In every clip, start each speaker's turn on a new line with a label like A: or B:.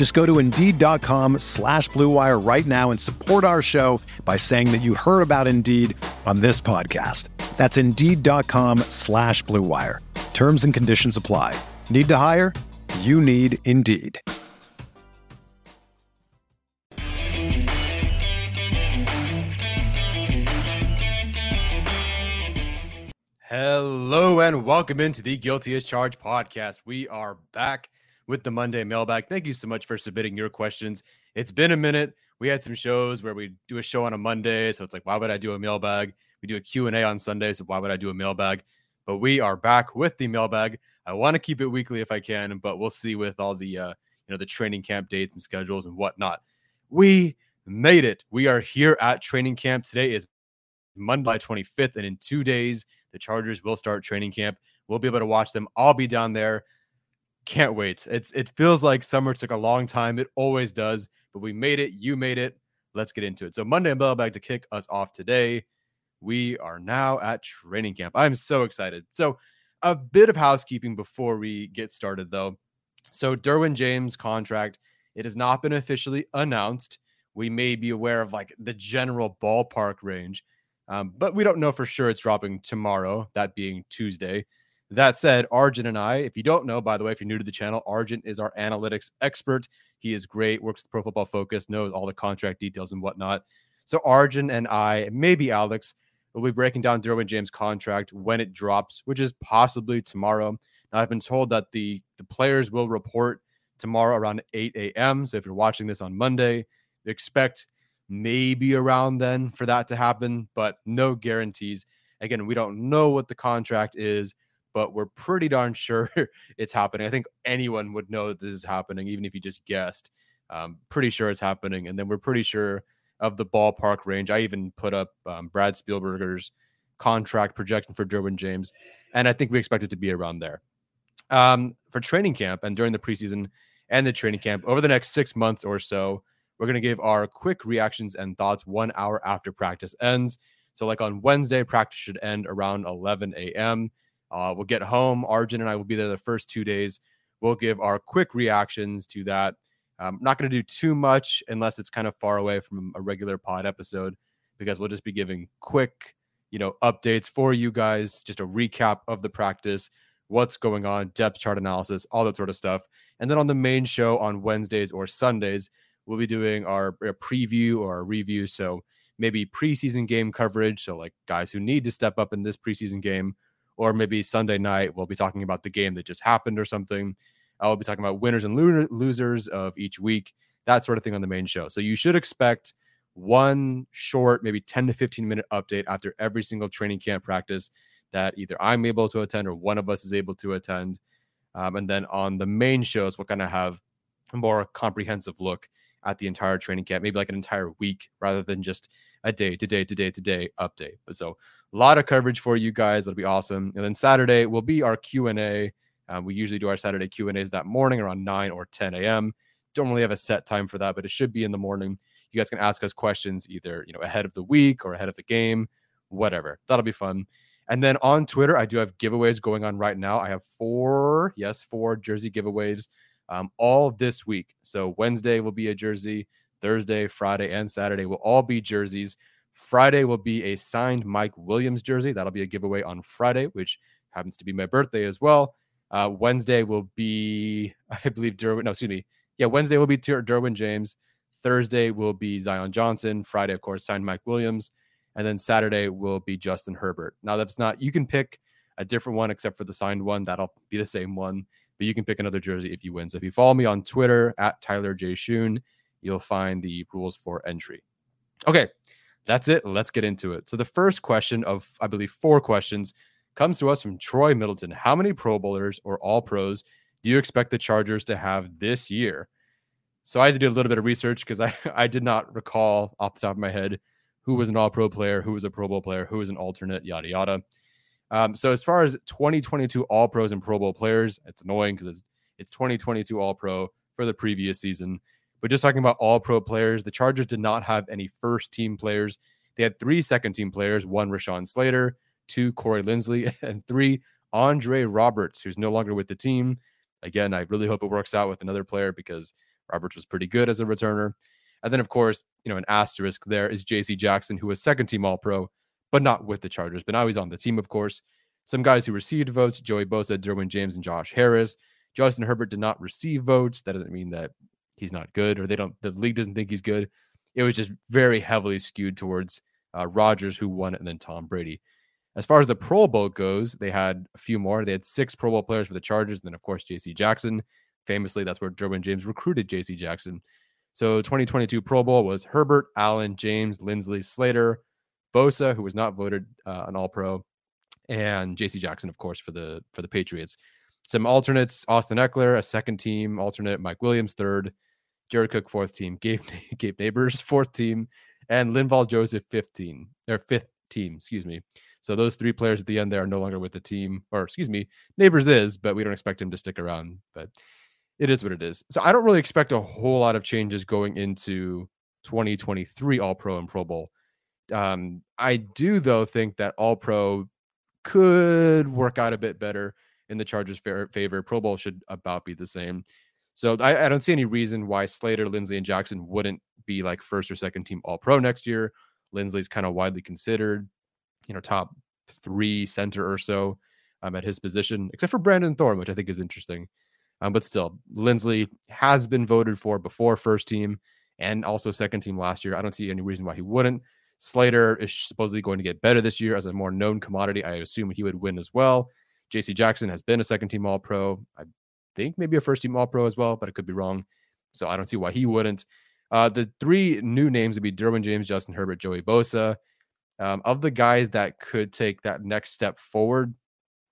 A: Just go to Indeed.com slash BlueWire right now and support our show by saying that you heard about Indeed on this podcast. That's Indeed.com slash BlueWire. Terms and conditions apply. Need to hire? You need Indeed.
B: Hello and welcome into the Guilty as Charged podcast. We are back with the Monday mailbag. Thank you so much for submitting your questions. It's been a minute. We had some shows where we do a show on a Monday, so it's like, why would I do a mailbag? We do a Q&A on Sunday, so why would I do a mailbag? But we are back with the mailbag. I want to keep it weekly if I can, but we'll see with all the uh, you know the training camp dates and schedules and whatnot. We made it. We are here at training camp. Today is Monday 25th, and in two days the Chargers will start training camp. We'll be able to watch them. I'll be down there. Can't wait. It's it feels like summer took a long time. It always does, but we made it. You made it. Let's get into it. So Monday mailbag to kick us off today. We are now at training camp. I'm so excited. So a bit of housekeeping before we get started though. So Derwin James contract, it has not been officially announced. We may be aware of like the general ballpark range. Um, but we don't know for sure it's dropping tomorrow, that being Tuesday. That said, Arjun and I, if you don't know, by the way, if you're new to the channel, Arjun is our analytics expert. He is great, works with Pro Football Focus, knows all the contract details and whatnot. So Arjun and I, maybe Alex, will be breaking down Derwin James' contract when it drops, which is possibly tomorrow. Now, I've been told that the the players will report tomorrow around 8 a.m. So if you're watching this on Monday, expect maybe around then for that to happen, but no guarantees. Again, we don't know what the contract is, but we're pretty darn sure it's happening. I think anyone would know that this is happening, even if you just guessed. Um, pretty sure it's happening. And then we're pretty sure of the ballpark range. I even put up um, Brad Spielberger's contract projection for Derwin James, and I think we expect it to be around there. Um, for training camp and during the preseason and the training camp over the next six months or so, we're going to give our quick reactions and thoughts one hour after practice ends. So, like on Wednesday, practice should end around 11 a.m. Uh, we'll get home. Arjun and I will be there the first two days. We'll give our quick reactions to that. I'm not going to do too much unless it's kind of far away from a regular pod episode because we'll just be giving quick, you know, updates for you guys, just a recap of the practice, what's going on, depth chart analysis, all that sort of stuff. And then on the main show on Wednesdays or Sundays, we'll be doing our, our preview or our review. So maybe preseason game coverage. So like guys who need to step up in this preseason game, or maybe Sunday night we'll be talking about the game that just happened or something. I'll be talking about winners and losers of each week, that sort of thing on the main show. So you should expect one short, maybe 10 to 15 minute update after every single training camp practice that either I'm able to attend or one of us is able to attend. Um, and then on the main shows, we're going to have a more comprehensive look at the entire training camp, maybe like an entire week rather than just a day to day to day to day update. So a lot of coverage for you guys. That'll be awesome. And then Saturday will be our Q and A. Um, we usually do our Saturday Q and A's that morning around 9 or 10 a.m. Don't really have a set time for that, but it should be in the morning. You guys can ask us questions either you know ahead of the week or ahead of the game, whatever. That'll be fun. And then on Twitter, I do have giveaways going on right now. I have four, yes, four jersey giveaways um, all this week. So Wednesday will be a jersey, Thursday, Friday, and Saturday will all be jerseys. Friday will be a signed Mike Williams jersey. That'll be a giveaway on Friday, which happens to be my birthday as well. Uh, Wednesday will be, I believe, Derwin. No, excuse me. Yeah, Wednesday will be Derwin James. Thursday will be Zion Johnson. Friday, of course, signed Mike Williams. And then Saturday will be Justin Herbert. Now, that's not, you can pick a different one except for the signed one. That'll be the same one, but you can pick another jersey if you win. So if you follow me on Twitter at Tyler J. Shoon, you'll find the rules for entry. Okay, that's it. Let's get into it. So the first question of, I believe, four questions comes to us from Troy Middleton. How many Pro Bowlers or All Pros do you expect the Chargers to have this year? So I had to do a little bit of research because I, I did not recall off the top of my head who was an all pro player, who was a Pro Bowl player, who was an alternate, yada, yada. Um, so as far as 2022 all pros and Pro Bowl players, it's annoying because it's, it's 2022 all pro for the previous season. But just talking about all pro players, the Chargers did not have any first team players. They had three second team players one Rashawn Slater, two Corey Linsley, and three Andre Roberts, who's no longer with the team. Again, I really hope it works out with another player because Roberts was pretty good as a returner. And then, of course, you know, an asterisk there is JC Jackson, who was second team All Pro, but not with the Chargers. But now he's on the team, of course. Some guys who received votes Joey Bosa, Derwin James, and Josh Harris. Justin Herbert did not receive votes. That doesn't mean that he's not good or they don't, the league doesn't think he's good. It was just very heavily skewed towards uh, Rodgers, who won it, and then Tom Brady. As far as the Pro Bowl goes, they had a few more. They had six Pro Bowl players for the Chargers, and then, of course, JC Jackson. Famously, that's where Derwin James recruited JC Jackson. So 2022 Pro Bowl was Herbert, Allen, James, Linsley, Slater, Bosa, who was not voted uh, an All Pro, and J.C. Jackson, of course, for the for the Patriots. Some alternates: Austin Ekeler, a second team alternate; Mike Williams, third; Jared Cook, fourth team; Gabe Gabe Nabers, fourth team; and Linval Joseph, 15 or fifth team. Excuse me. So those three players at the end there are no longer with the team, or excuse me, Nabers is, but we don't expect him to stick around. But it is what it is. So I don't really expect a whole lot of changes going into 2023 All Pro and Pro Bowl. Um, I do though think that All Pro could work out a bit better in the Chargers' favor. Pro Bowl should about be the same. So I, I don't see any reason why Slater, Linsley, and Jackson wouldn't be like first or second team All Pro next year. Linsley's kind of widely considered, you know, top three center or so um, at his position, except for Brandon Thorn, which I think is interesting. Um, but still, Linsley has been voted for before first team and also second team last year. I don't see any reason why he wouldn't. Slater is supposedly going to get better this year as a more known commodity. I assume he would win as well. JC Jackson has been a second team All Pro. I think maybe a first team All Pro as well, but I could be wrong. So I don't see why he wouldn't. Uh, the three new names would be Derwin James, Justin Herbert, Joey Bosa. Um, of the guys that could take that next step forward,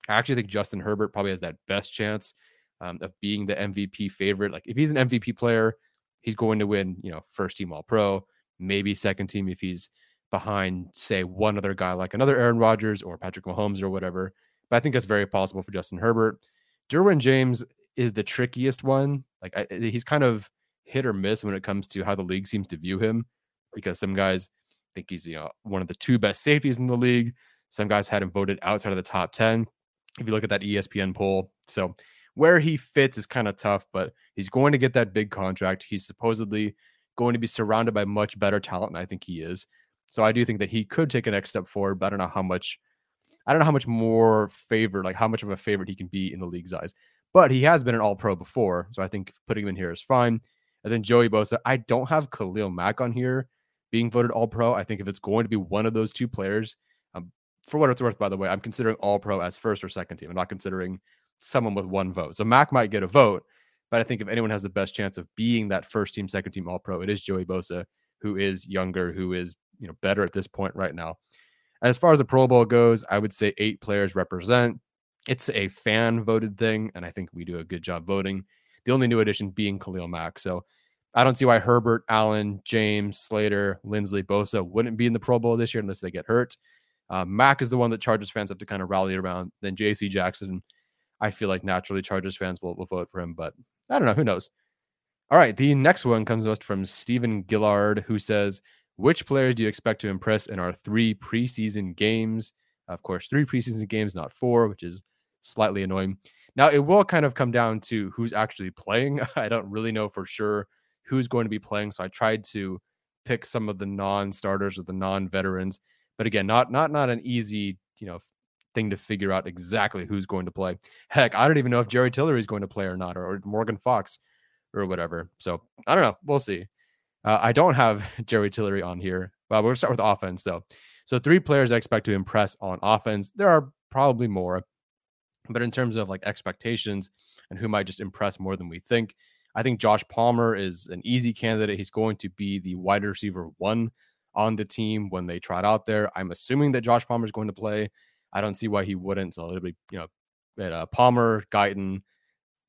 B: I actually think Justin Herbert probably has that best chance um, of being the MVP favorite. Like if he's an MVP player, he's going to win, you know, first team all pro, maybe second team if he's behind, say, one other guy like another Aaron Rodgers or Patrick Mahomes or whatever. But I think that's very possible for Justin Herbert. Derwin James is the trickiest one. Like I, eh, he's kind of hit or miss when it comes to how the league seems to view him because some guys think he's, you know, one of the two best safeties in the league. Some guys had him voted outside of the top 10. If you look at that ESPN poll. So where he fits is kind of tough, but he's going to get that big contract. He's supposedly going to be surrounded by much better talent, and I think he is. So I do think that he could take a next step forward, but I don't know how much. I don't know how much more favored, like how much of a favorite he can be in the league's eyes. But he has been an All Pro before, so I think putting him in here is fine. And then Joey Bosa, I don't have Khalil Mack on here being voted All Pro. I think if it's going to be one of those two players, um, for what it's worth, by the way, I'm considering All Pro as first or second team. I'm not considering someone with one vote. So Mack might get a vote, but I think if anyone has the best chance of being that first team, second team All Pro, it is Joey Bosa, who is younger, who is you know better at this point right now. As far as the Pro Bowl goes, I would say eight players represent. It's a fan voted thing, and I think we do a good job voting. The only new addition being Khalil Mack. So I don't see why Herbert, Allen, James, Slater, Linsley, Bosa wouldn't be in the Pro Bowl this year unless they get hurt. Uh, Mack is the one that Chargers fans have to kind of rally around. Then J.C. Jackson I feel like naturally Chargers fans will, will vote for him, but I don't know. Who knows? All right. The next one comes to us from Stephen Gillard, who says, Which players do you expect to impress in our three preseason games? Of course, three preseason games, not four, which is slightly annoying. Now, it will kind of come down to who's actually playing. I don't really know for sure who's going to be playing. So I tried to pick some of the non-starters or the non-veterans. But again, not not not an easy, you know, thing to figure out exactly who's going to play. Heck, I don't even know if Jerry Tillery is going to play or not, or, or Morgan Fox or whatever. So I don't know. We'll see. Uh, I don't have Jerry Tillery on here. Well, we'll start with offense though. So three players I expect to impress on offense. There are probably more, but in terms of like expectations and who might just impress more than we think, I think Josh Palmer is an easy candidate. He's going to be the wide receiver one on the team when they trot out there. I'm assuming that Josh Palmer is going to play. I don't see why he wouldn't. So it'll be, you know, at, uh, Palmer, Guyton,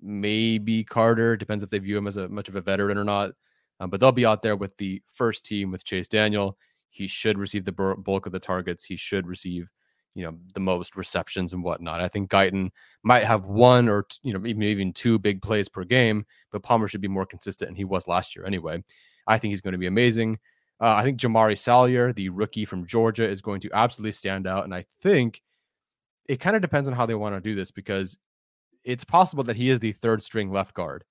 B: maybe Carter. Depends if they view him as a much of a veteran or not. Um, but they'll be out there with the first team with Chase Daniel. He should receive the bulk of the targets. He should receive, you know, the most receptions and whatnot. I think Guyton might have one or you know even even two big plays per game, but Palmer should be more consistent, and he was last year anyway. I think he's going to be amazing. Uh, I think Jamaree Salyer, the rookie from Georgia, is going to absolutely stand out, and I think it kind of depends on how they want to do this because it's possible that he is the third string left guard.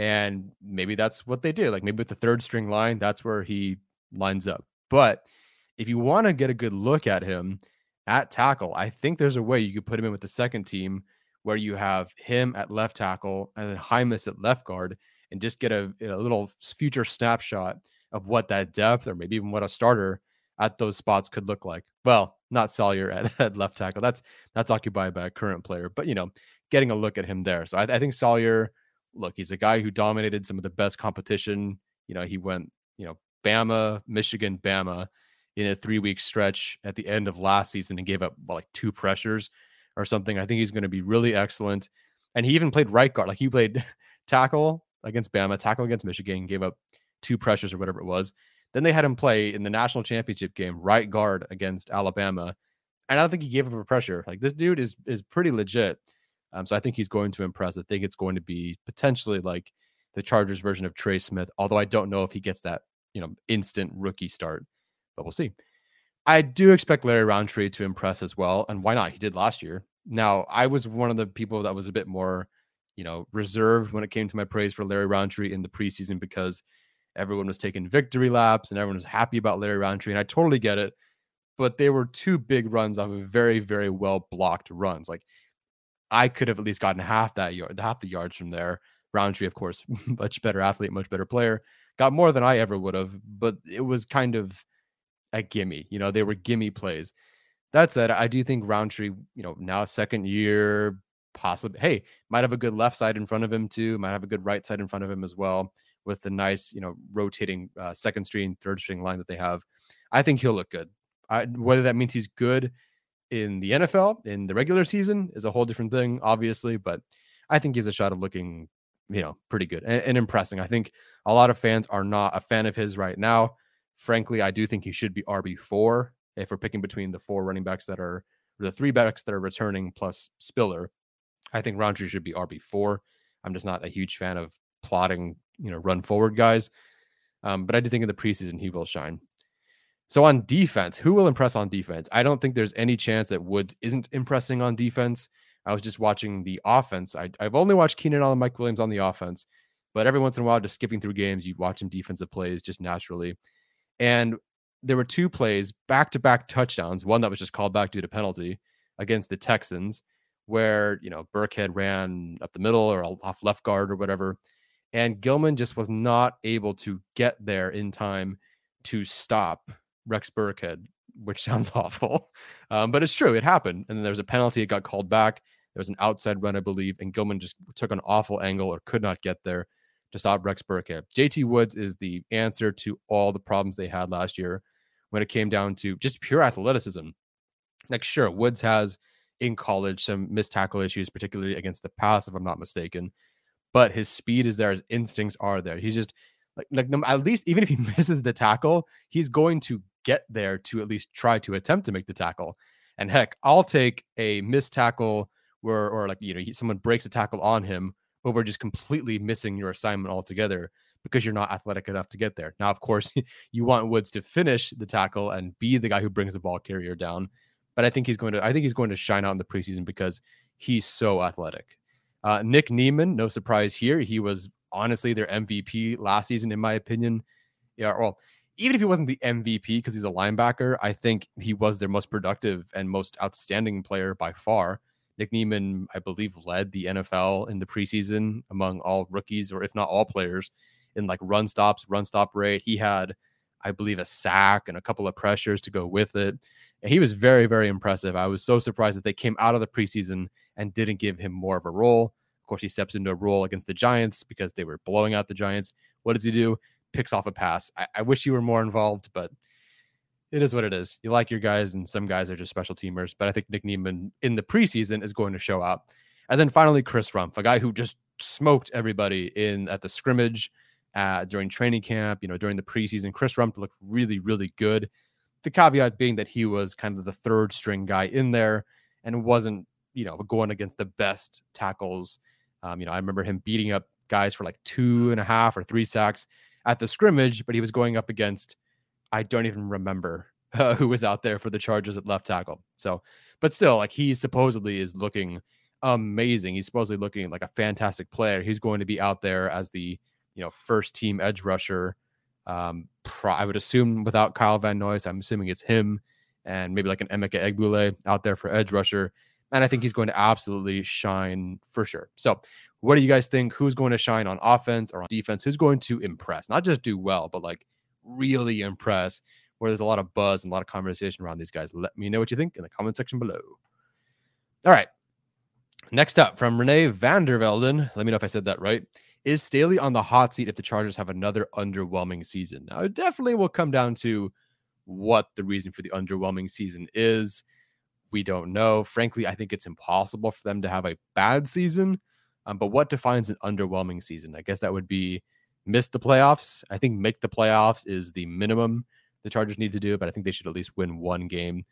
B: And maybe that's what they did. Like maybe with the third string line, that's where he lines up. But if you want to get a good look at him at tackle, I think there's a way you could put him in with the second team where you have him at left tackle and then Jaimes at left guard and just get a, a little future snapshot of what that depth or maybe even what a starter at those spots could look like. Well, not Salyer at, at left tackle. That's that's occupied by a current player, but you know, getting a look at him there. So I, I think Salyer, look, he's a guy who dominated some of the best competition. You know, he went, you know, Bama, Michigan, Bama in a three week stretch at the end of last season and gave up like two pressures or something. I think he's going to be really excellent. And he even played right guard, like he played tackle against Bama, tackle against Michigan, gave up two pressures or whatever it was. Then they had him play in the national championship game, right guard against Alabama. And I don't think he gave up a pressure. Like this dude is is pretty legit. Um, so I think he's going to impress. I think it's going to be potentially like the Chargers version of Trey Smith, although I don't know if he gets that, you know, instant rookie start, but we'll see. I do expect Larry Rountree to impress as well. And why not? He did last year. Now, I was one of the people that was a bit more, you know, reserved when it came to my praise for Larry Rountree in the preseason because everyone was taking victory laps and everyone was happy about Larry Rountree. And I totally get it. But they were two big runs off of very, very well blocked runs. Like I could have at least gotten half that yard, half the yards from there. Rountree, of course, much better athlete, much better player. Got more than I ever would have, but it was kind of a gimme. You know, they were gimme plays. That said, I do think Rountree, you know, now second year, possibly, hey, might have a good left side in front of him too, might have a good right side in front of him as well, with the nice, you know, rotating uh, second string, third string line that they have. I think he'll look good. I, whether that means he's good in the NFL in the regular season is a whole different thing, obviously, but I think he's a shot of looking, you know, pretty good and, and, impressing. I think a lot of fans are not a fan of his right now. Frankly, I do think he should be RB4 if we're picking between the four running backs that are the three backs that are returning plus Spiller. I think Rountree should be RB4. I'm just not a huge fan of plotting, you know, run forward guys. Um, but I do think in the preseason he will shine. So on defense, who will impress on defense? I don't think there's any chance that Woods isn't impressing on defense. I was just watching the offense. I, have only watched Keenan Allen, Mike Williams on the offense, but every once in a while, just skipping through games, you watch some defensive plays just naturally. And there were two plays, back to back touchdowns. One that was just called back due to penalty against the Texans, where you know Burkhead ran up the middle or off left guard or whatever, and Gilman just was not able to get there in time to stop Rex Burkhead, which sounds awful, um, but it's true. It happened, and then there was a penalty. It got called back. There was an outside run, I believe, and Gilman just took an awful angle or could not get there to stop Rex Burkhead. JT Woods is the answer to all the problems they had last year when it came down to just pure athleticism. Like, sure, Woods has in college some missed tackle issues, particularly against the pass, if I'm not mistaken. But his speed is there, his instincts are there. He's just like, like at least even if he misses the tackle, he's going to get there to at least try to attempt to make the tackle. And heck, I'll take a missed tackle where, or like, you know, someone breaks a tackle on him over just completely missing your assignment altogether because you're not athletic enough to get there. Now, of course, you want Woods to finish the tackle and be the guy who brings the ball carrier down. But I think he's going to, I think he's going to shine out in the preseason because he's so athletic. Uh, Nick Niemann, no surprise here. He was honestly their MVP last season, in my opinion. Yeah, well, even if he wasn't the MVP because he's a linebacker, I think he was their most productive and most outstanding player by far. Nick Niemann, I believe, led the NFL in the preseason among all rookies, or if not all players, in like run stops, run stop rate. He had I believe, a sack and a couple of pressures to go with it. And he was very, very impressive. I was so surprised that they came out of the preseason and didn't give him more of a role. Of course, he steps into a role against the Giants because they were blowing out the Giants. What does he do? Picks off a pass. I, I wish you were more involved, but it is what it is. You like your guys, and some guys are just special teamers. But I think Nick Niemann in the preseason is going to show out. And then finally, Chris Rumph, a guy who just smoked everybody in at the scrimmage uh, during training camp, you know, during the preseason. Chris Rumph looked really, really good. The caveat being that he was kind of the third string guy in there and wasn't, you know, going against the best tackles. Um, you know, I remember him beating up guys for like two and a half or three sacks at the scrimmage, but he was going up against, I don't even remember uh, who was out there for the Chargers at left tackle. So, but still, like he supposedly is looking amazing. He's supposedly looking like a fantastic player. He's going to be out there as the you know first team edge rusher. Um, pro- I would assume without Kyle Van Noy, I'm assuming it's him and maybe like an Emeke Egbule out there for edge rusher. And I think he's going to absolutely shine for sure. So, what do you guys think? Who's going to shine on offense or on defense? Who's going to impress? Not just do well, but like really impress, where there's a lot of buzz and a lot of conversation around these guys. Let me know what you think in the comment section below. All right. Next up from Renee Vandervelden. Let me know if I said that right. Is Staley on the hot seat if the Chargers have another underwhelming season? Now, it definitely will come down to what the reason for the underwhelming season is. We don't know. Frankly, I think it's impossible for them to have a bad season. Um, but what defines an underwhelming season? I guess that would be miss the playoffs. I think make the playoffs is the minimum the Chargers need to do, but I think they should at least win one game,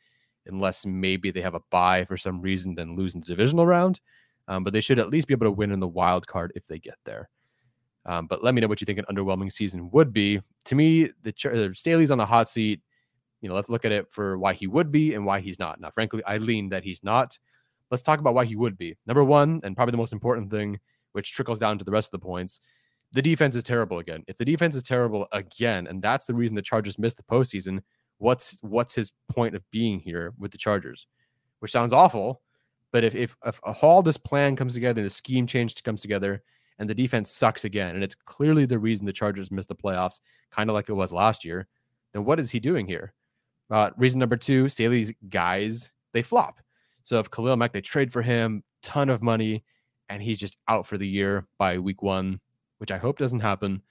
B: unless maybe they have a bye for some reason, then lose in the divisional round. Um, but they should at least be able to win in the wild card if they get there. Um, but let me know what you think an underwhelming season would be. To me, the Staley's on the hot seat. You know, let's look at it for why he would be and why he's not. Now, frankly, I lean that he's not. Let's talk about why he would be. Number one, and probably the most important thing, which trickles down to the rest of the points, the defense is terrible again. If the defense is terrible again, and that's the reason the Chargers missed the postseason, what's what's his point of being here with the Chargers? Which sounds awful, but if if, if all this plan comes together, the scheme change comes together, and the defense sucks again, and it's clearly the reason the Chargers missed the playoffs, kind of like it was last year, then what is he doing here? Uh, reason number two, Staley's guys, they flop. So if Khalil Mack, they trade for him, ton of money, and he's just out for the year by week one, which I hope doesn't happen.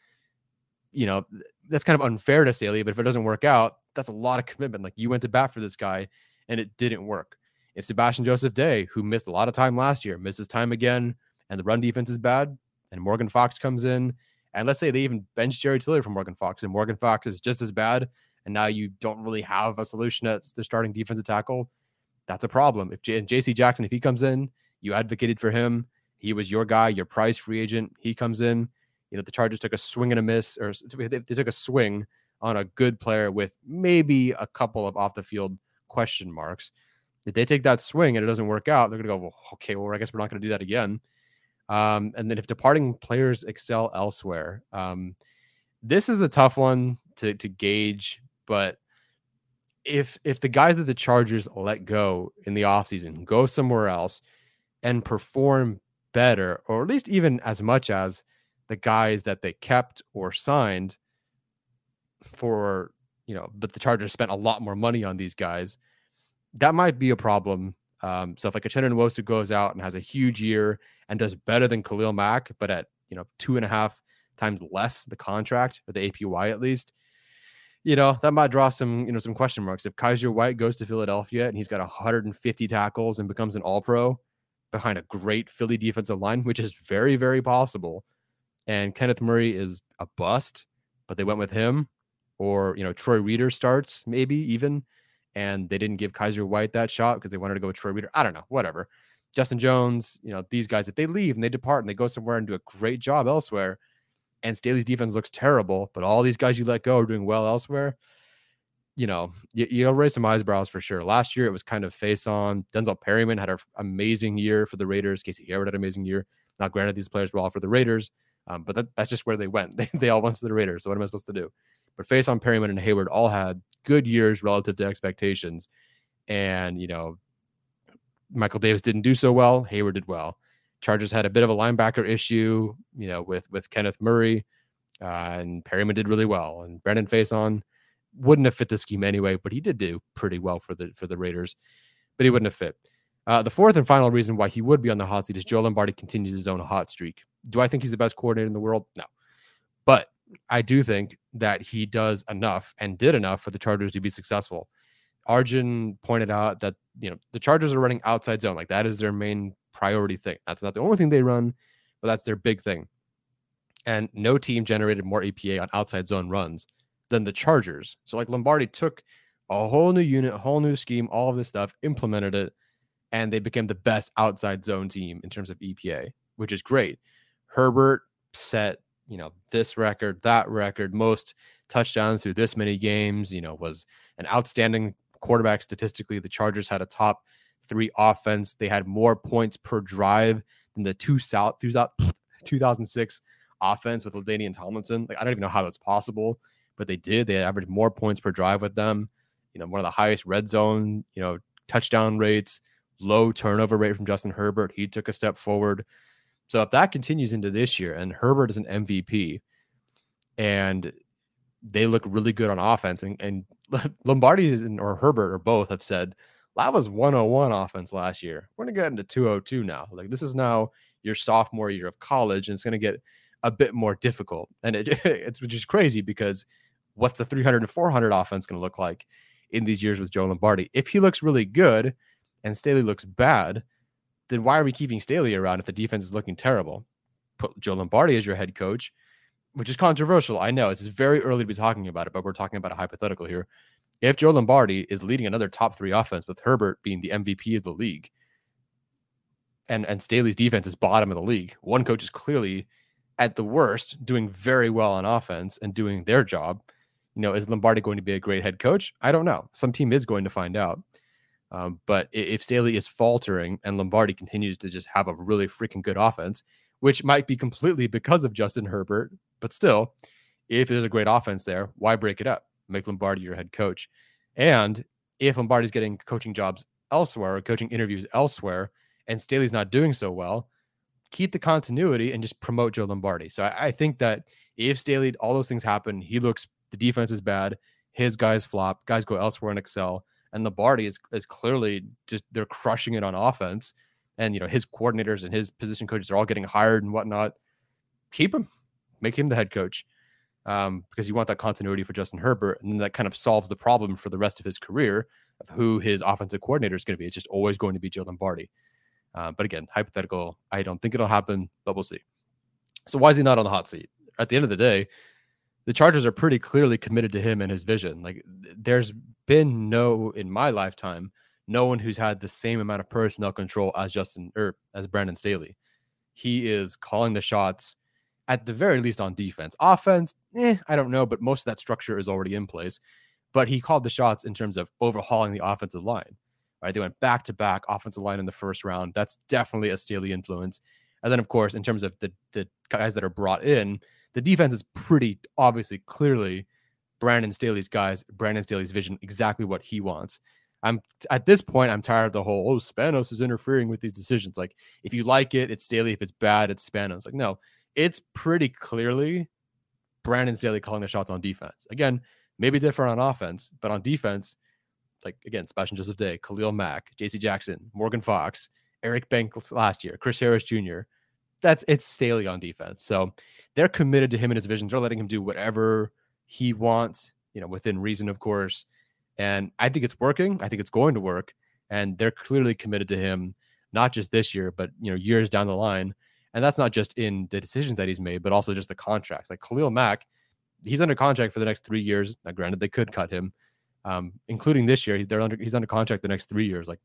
B: You know, that's kind of unfair to Staley, but if it doesn't work out, that's a lot of commitment. Like you went to bat for this guy and it didn't work. If Sebastian Joseph Day, who missed a lot of time last year, misses time again, and the run defense is bad, and Morgan Fox comes in, and let's say they even bench Jerry Tillery from Morgan Fox, and Morgan Fox is just as bad, and now you don't really have a solution at the starting defensive tackle, that's a problem. If J- JC Jackson, if he comes in, you advocated for him, he was your guy, your prize free agent, he comes in, you know, the Chargers took a swing and a miss, or they took a swing on a good player with maybe a couple of off the field question marks. If they take that swing and it doesn't work out, they're going to go, well, okay, well, I guess we're not going to do that again. Um, and then if departing players excel elsewhere, um, this is a tough one to to gauge. But if if the guys that the Chargers let go in the offseason go somewhere else and perform better, or at least even as much as the guys that they kept or signed for, you know, but the Chargers spent a lot more money on these guys, that might be a problem. Um, so if like a Uchenna Nwosu goes out and has a huge year and does better than Khalil Mack, but at you know two and a half times less the contract or the APY at least, you know that might draw some you know some question marks. If Kyzir White goes to Philadelphia and he's got 150 tackles and becomes an All Pro behind a great Philly defensive line, which is very very possible, and Kenneth Murray is a bust, but they went with him, or you know Troy Reeder starts maybe even and they didn't give Kyzir White that shot because they wanted to go with Troy Reeder. I don't know, whatever. Justin Jones, you know, these guys, if they leave and they depart and they go somewhere and do a great job elsewhere, and Staley's defense looks terrible, but all these guys you let go are doing well elsewhere, you know, you, you'll raise some eyebrows for sure. Last year it was kind of Facyson. Denzel Perryman had an amazing year for the Raiders. Casey Hayward had an amazing year. Now, granted, these players were all for the Raiders, um, but that, that's just where they went. They, they all went to the Raiders. So what am I supposed to do? But Facyson Perryman and Hayward all had good years relative to expectations. And, you know, Michael Davis didn't do so well. Hayward did well. Chargers had a bit of a linebacker issue, you know, with with Kenneth Murray, uh, and Perryman did really well. And Brandon Facyson, wouldn't have fit the scheme anyway, but he did do pretty well for the for the Raiders, but he wouldn't have fit. Uh, the fourth and final reason why he would be on the hot seat is Joe Lombardi continues his own hot streak. Do I think he's the best coordinator in the world? No. But I do think that he does enough and did enough for the Chargers to be successful. Arjun pointed out that you know the Chargers are running outside zone, like that is their main priority thing. That's not the only thing they run, but that's their big thing. And no team generated more EPA on outside zone runs than the Chargers. So like Lombardi took a whole new unit, a whole new scheme, all of this stuff, implemented it, and they became the best outside zone team in terms of EPA, which is great. Herbert set, you know, this record, that record, most touchdowns through this many games, you know, was an outstanding quarterback statistically. The Chargers had a top three offense. They had more points per drive than the two South 2006 offense with LaDainian Tomlinson. Like, I don't even know how that's possible, but they did. They averaged more points per drive with them. You know, one of the highest red zone, you know, touchdown rates low turnover rate from Justin Herbert. He took a step forward. So if that continues into this year and Herbert is an MVP and they look really good on offense and, and Lombardi or Herbert or both have said Lava's 101 offense last year. We're going to get into 202 now. Like this is now your sophomore year of college and it's going to get a bit more difficult. And it, it's just crazy because what's the 300 and 400 offense going to look like in these years with Joe Lombardi? If he looks really good, and Staley looks bad, then why are we keeping Staley around if the defense is looking terrible? Put Joe Lombardi as your head coach, which is controversial. I know it's very early to be talking about it, but we're talking about a hypothetical here. If Joe Lombardi is leading another top three offense with Herbert being the MVP of the league, and and Staley's defense is bottom of the league, one coach is clearly at the worst doing very well on offense and doing their job. You know, is Lombardi going to be a great head coach? I don't know. Some team is going to find out. Um, but if Staley is faltering and Lombardi continues to just have a really freaking good offense, which might be completely because of Justin Herbert, but still, if there's a great offense there, why break it up? Make Lombardi your head coach. And if Lombardi's getting coaching jobs elsewhere or coaching interviews elsewhere, and Staley's not doing so well, keep the continuity and just promote Joe Lombardi. So I, I think that if Staley, all those things happen, he looks, the defense is bad, his guys flop, guys go elsewhere and excel and Lombardi is is clearly just they're crushing it on offense. And you know his coordinators and his position coaches are all getting hired and whatnot. Keep him, make him the head coach, um, because you want that continuity for Justin Herbert, and then that kind of solves the problem for the rest of his career of who his offensive coordinator is going to be. It's just always going to be Joe Lombardi. Uh, but again, hypothetical. I don't think it'll happen, but we'll see. So why is he not on the hot seat? At the end of the day, the Chargers are pretty clearly committed to him and his vision. Like there's been no in my lifetime, no one who's had the same amount of personnel control as Justin or as Brandon Staley. He is calling the shots at the very least on defense. Offense, eh, I don't know, but most of that structure is already in place. But he called the shots in terms of overhauling the offensive line. Right, they went back to back offensive line in the first round. That's definitely a Staley influence. And then, of course, in terms of the the guys that are brought in, the defense is pretty obviously clearly Brandon Staley's guys, Brandon Staley's vision, exactly what he wants. I'm at this point, I'm tired of the whole, oh, Spanos is interfering with these decisions. Like, if you like it, it's Staley. If it's bad, it's Spanos. Like, no, it's pretty clearly Brandon Staley calling the shots on defense. Again, maybe different on offense, but on defense, like again, Sebastian Joseph Day, Khalil Mack, JC Jackson, Morgan Fox, Eric Banks last year, Chris Harris Jr. That's it's Staley on defense. So they're committed to him and his vision. They're letting him do whatever he wants, you know, within reason, of course. And I think it's working. I think it's going to work. And they're clearly committed to him, not just this year, but you know, years down the line. And that's not just in the decisions that he's made, but also just the contracts. Like Khalil Mack, he's under contract for the next three years. Now, granted, they could cut him, um, including this year. They're under he's under contract the next three years. Like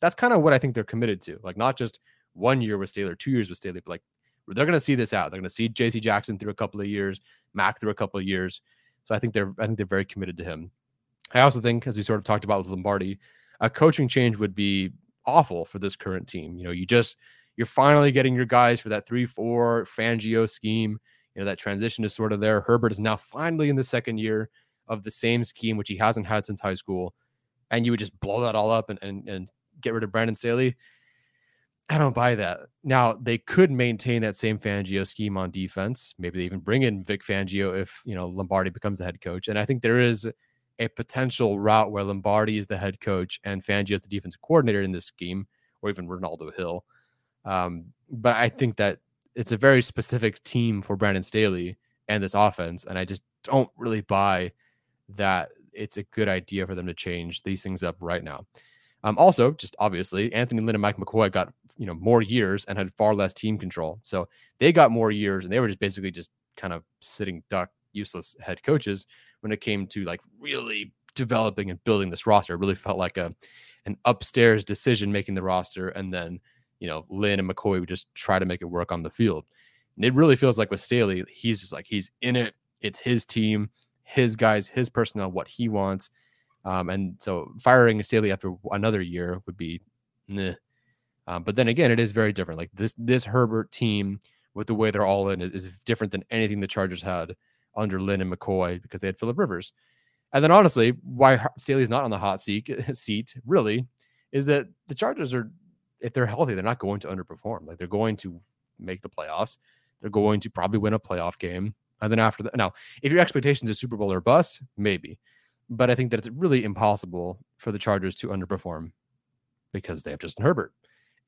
B: that's kind of what I think they're committed to. Like not just one year with Staley, two years with Staley, but like they're going to see this out. They're going to see J.C. Jackson through a couple of years, Mack through a couple of years. So I think they're I think they're very committed to him. I also think, as we sort of talked about with Lombardi, a coaching change would be awful for this current team. You know, you just you're finally getting your guys for that three-four Fangio scheme. You know, that transition is sort of there. Herbert is now finally in the second year of the same scheme, which he hasn't had since high school. And you would just blow that all up and and, and get rid of Brandon Staley. I don't buy that. Now they could maintain that same Fangio scheme on defense. Maybe they even bring in Vic Fangio if you know Lombardi becomes the head coach. And I think there is a potential route where Lombardi is the head coach and Fangio is the defensive coordinator in this scheme, or even Renaldo Hill. Um, but I think that it's a very specific team for Brandon Staley and this offense, and I just don't really buy that it's a good idea for them to change these things up right now. Um, also, just obviously, Anthony Lynn and Mike McCoy got you know more years and had far less team control, so they got more years, and they were just basically just kind of sitting duck, useless head coaches when it came to like really developing and building this roster. It really felt like a an upstairs decision making the roster, and then you know Lynn and McCoy would just try to make it work on the field. And it really feels like with Staley, he's just like he's in it. It's his team, his guys, his personnel, what he wants. Um, and so firing Staley after another year would be. Um, but then again, it is very different. Like this this Herbert team with the way they're all in is, is different than anything the Chargers had under Lynn and McCoy because they had Philip Rivers. And then honestly, why Staley's not on the hot seat seat really is that the Chargers are, if they're healthy, they're not going to underperform. Like they're going to make the playoffs. They're going to probably win a playoff game. And then after that, now, if your expectations is Super Bowl or bust, maybe. But I think that it's really impossible for the Chargers to underperform because they have Justin Herbert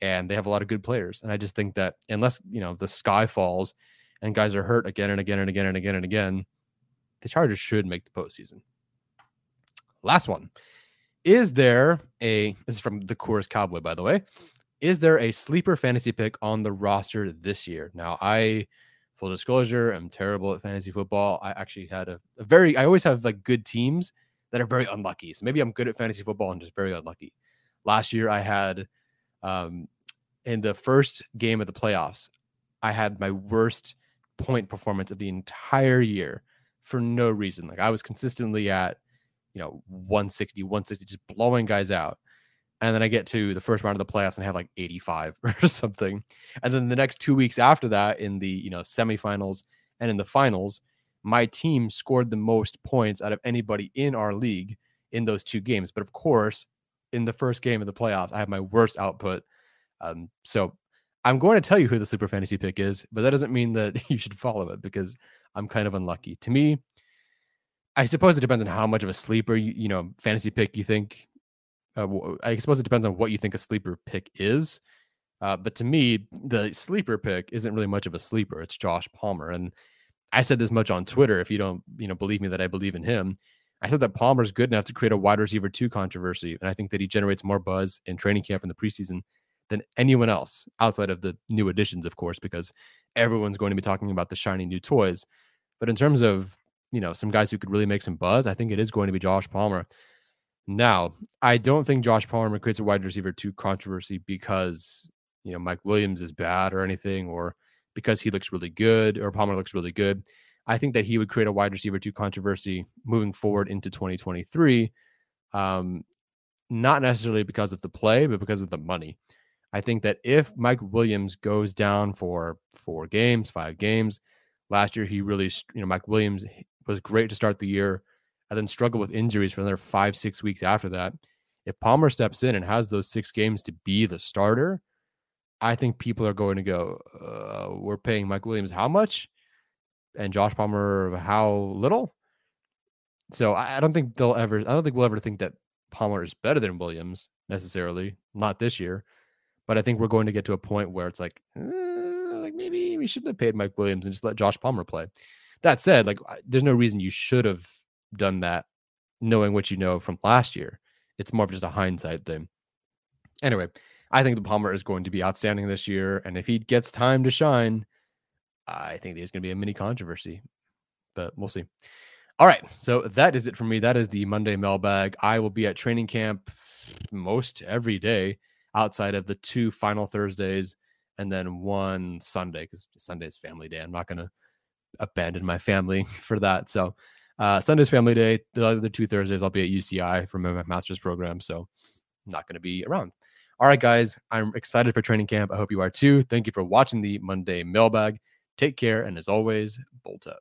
B: and they have a lot of good players. And I just think that unless, you know, the sky falls and guys are hurt again and again and again and again and again, the Chargers should make the postseason. Last one. Is there a, this is from the Coors Cowboy, by the way. Is there a sleeper fantasy pick on the roster this year? Now, I, full disclosure, I'm terrible at fantasy football. I actually had a, a very, I always have like good teams that are very unlucky. So maybe I'm good at fantasy football and just very unlucky. Last year, I had, um, in the first game of the playoffs, I had my worst point performance of the entire year for no reason. Like I was consistently at, you know, 160, 160, just blowing guys out. And then I get to the first round of the playoffs and have like 85 or something. And then the next two weeks after that, in the you know semifinals and in the finals, my team scored the most points out of anybody in our league in those two games. But of course, in the first game of the playoffs, I have my worst output. Um, so I'm going to tell you who the super fantasy pick is, but that doesn't mean that you should follow it because I'm kind of unlucky. To me, I suppose it depends on how much of a sleeper you, you know fantasy pick you think. Uh, I suppose it depends on what you think a sleeper pick is. Uh, but to me, the sleeper pick isn't really much of a sleeper. It's Josh Palmer, and I said this much on Twitter. If you don't, you know, believe me that I believe in him, I said that Palmer's good enough to create a wide receiver two controversy, and I think that he generates more buzz in training camp in the preseason than anyone else outside of the new additions, of course, because everyone's going to be talking about the shiny new toys. But in terms of you know some guys who could really make some buzz, I think it is going to be Josh Palmer. Now, I don't think Josh Palmer creates a wide receiver two controversy because you know Mike Williams is bad or anything, or because he looks really good or Palmer looks really good. I think that he would create a wide receiver two controversy moving forward into 2023. Um, not necessarily because of the play, but because of the money. I think that if Mike Williams goes down for four games, five games, last year he really, you know, Mike Williams was great to start the year and then struggled with injuries for another five, six weeks after that. If Palmer steps in and has those six games to be the starter, I think people are going to go, uh, we're paying Mike Williams how much? And Josh Palmer how little? So I don't think they'll ever, I don't think we'll ever think that Palmer is better than Williams necessarily, not this year. But I think we're going to get to a point where it's like, eh, like maybe we shouldn't have paid Mike Williams and just let Josh Palmer play. That said, like there's no reason you should have done that, knowing what you know from last year. It's more of just a hindsight thing. Anyway, I think the Palmer is going to be outstanding this year, and if he gets time to shine, I think there's going to be a mini controversy, but we'll see. All right, so that is it for me. That is the Monday mailbag. I will be at training camp most every day outside of the two final Thursdays and then one Sunday because Sunday is family day. I'm not going to abandon my family for that. So uh, Sunday's family day. The other two Thursdays, I'll be at UCI for my master's program. So I'm not going to be around. All right, guys, I'm excited for training camp. I hope you are too. Thank you for watching the Monday mailbag. Take care. And as always, bolt up.